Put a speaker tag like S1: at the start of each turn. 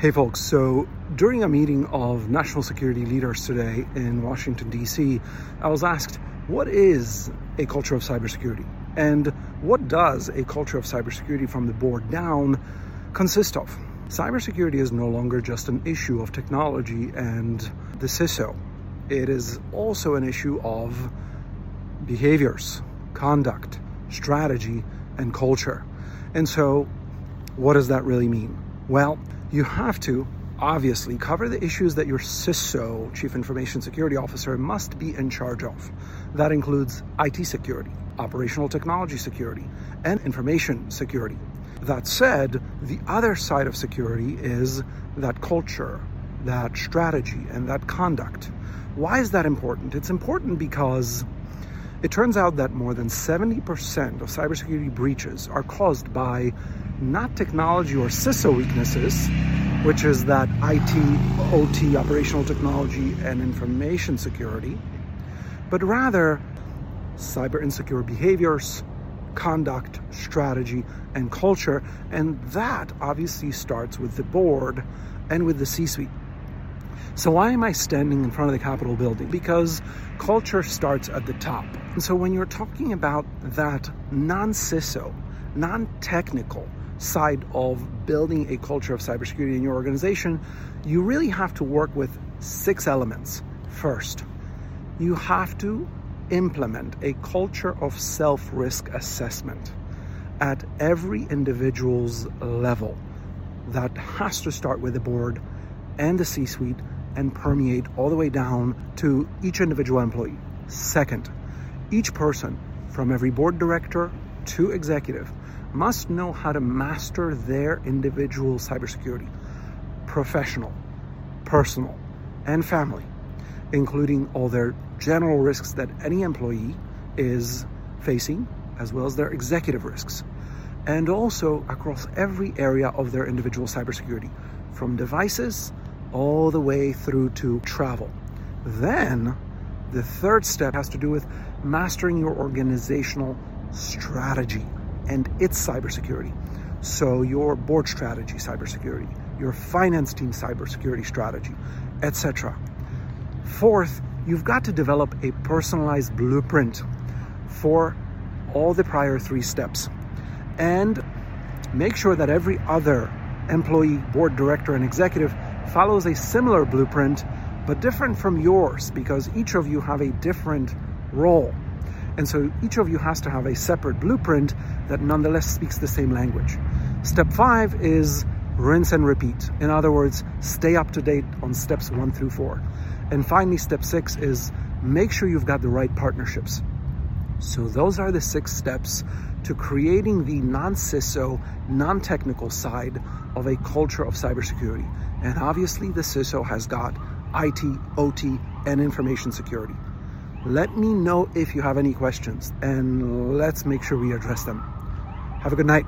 S1: Hey folks, so during a meeting of national security leaders today in Washington, D.C., I was asked, what is a culture of cybersecurity? And what does a culture of cybersecurity from the board down consist of? Cybersecurity is no longer just an issue of technology and the CISO. It is also an issue of behaviors, conduct, strategy, and culture. And so, what does that really mean? Well, you have to obviously cover the issues that your CISO, Chief Information Security Officer, must be in charge of. That includes IT security, operational technology security, and information security. That said, the other side of security is that culture, that strategy, and that conduct. Why is that important? It's important because it turns out that more than 70% of cybersecurity breaches are caused by not technology or CISO weaknesses, which is that IT, OT, operational technology, and information security, but rather cyber insecure behaviors, conduct, strategy, and culture. And that obviously starts with the board and with the C suite. So, why am I standing in front of the Capitol building? Because culture starts at the top. And so, when you're talking about that non CISO, non technical, side of building a culture of cybersecurity in your organization, you really have to work with six elements. First, you have to implement a culture of self risk assessment at every individual's level. That has to start with the board and the C suite and permeate all the way down to each individual employee. Second, each person, from every board director to executive, must know how to master their individual cybersecurity, professional, personal, and family, including all their general risks that any employee is facing, as well as their executive risks, and also across every area of their individual cybersecurity, from devices all the way through to travel. Then, the third step has to do with mastering your organizational strategy and its cybersecurity. So your board strategy cybersecurity, your finance team cybersecurity strategy, etc. Fourth, you've got to develop a personalized blueprint for all the prior three steps and make sure that every other employee, board director, and executive follows a similar blueprint but different from yours because each of you have a different role and so each of you has to have a separate blueprint that nonetheless speaks the same language. Step five is rinse and repeat. In other words, stay up to date on steps one through four. And finally, step six is make sure you've got the right partnerships. So those are the six steps to creating the non-CISO, non-technical side of a culture of cybersecurity. And obviously the CISO has got IT, OT, and information security. Let me know if you have any questions and let's make sure we address them. Have a good night.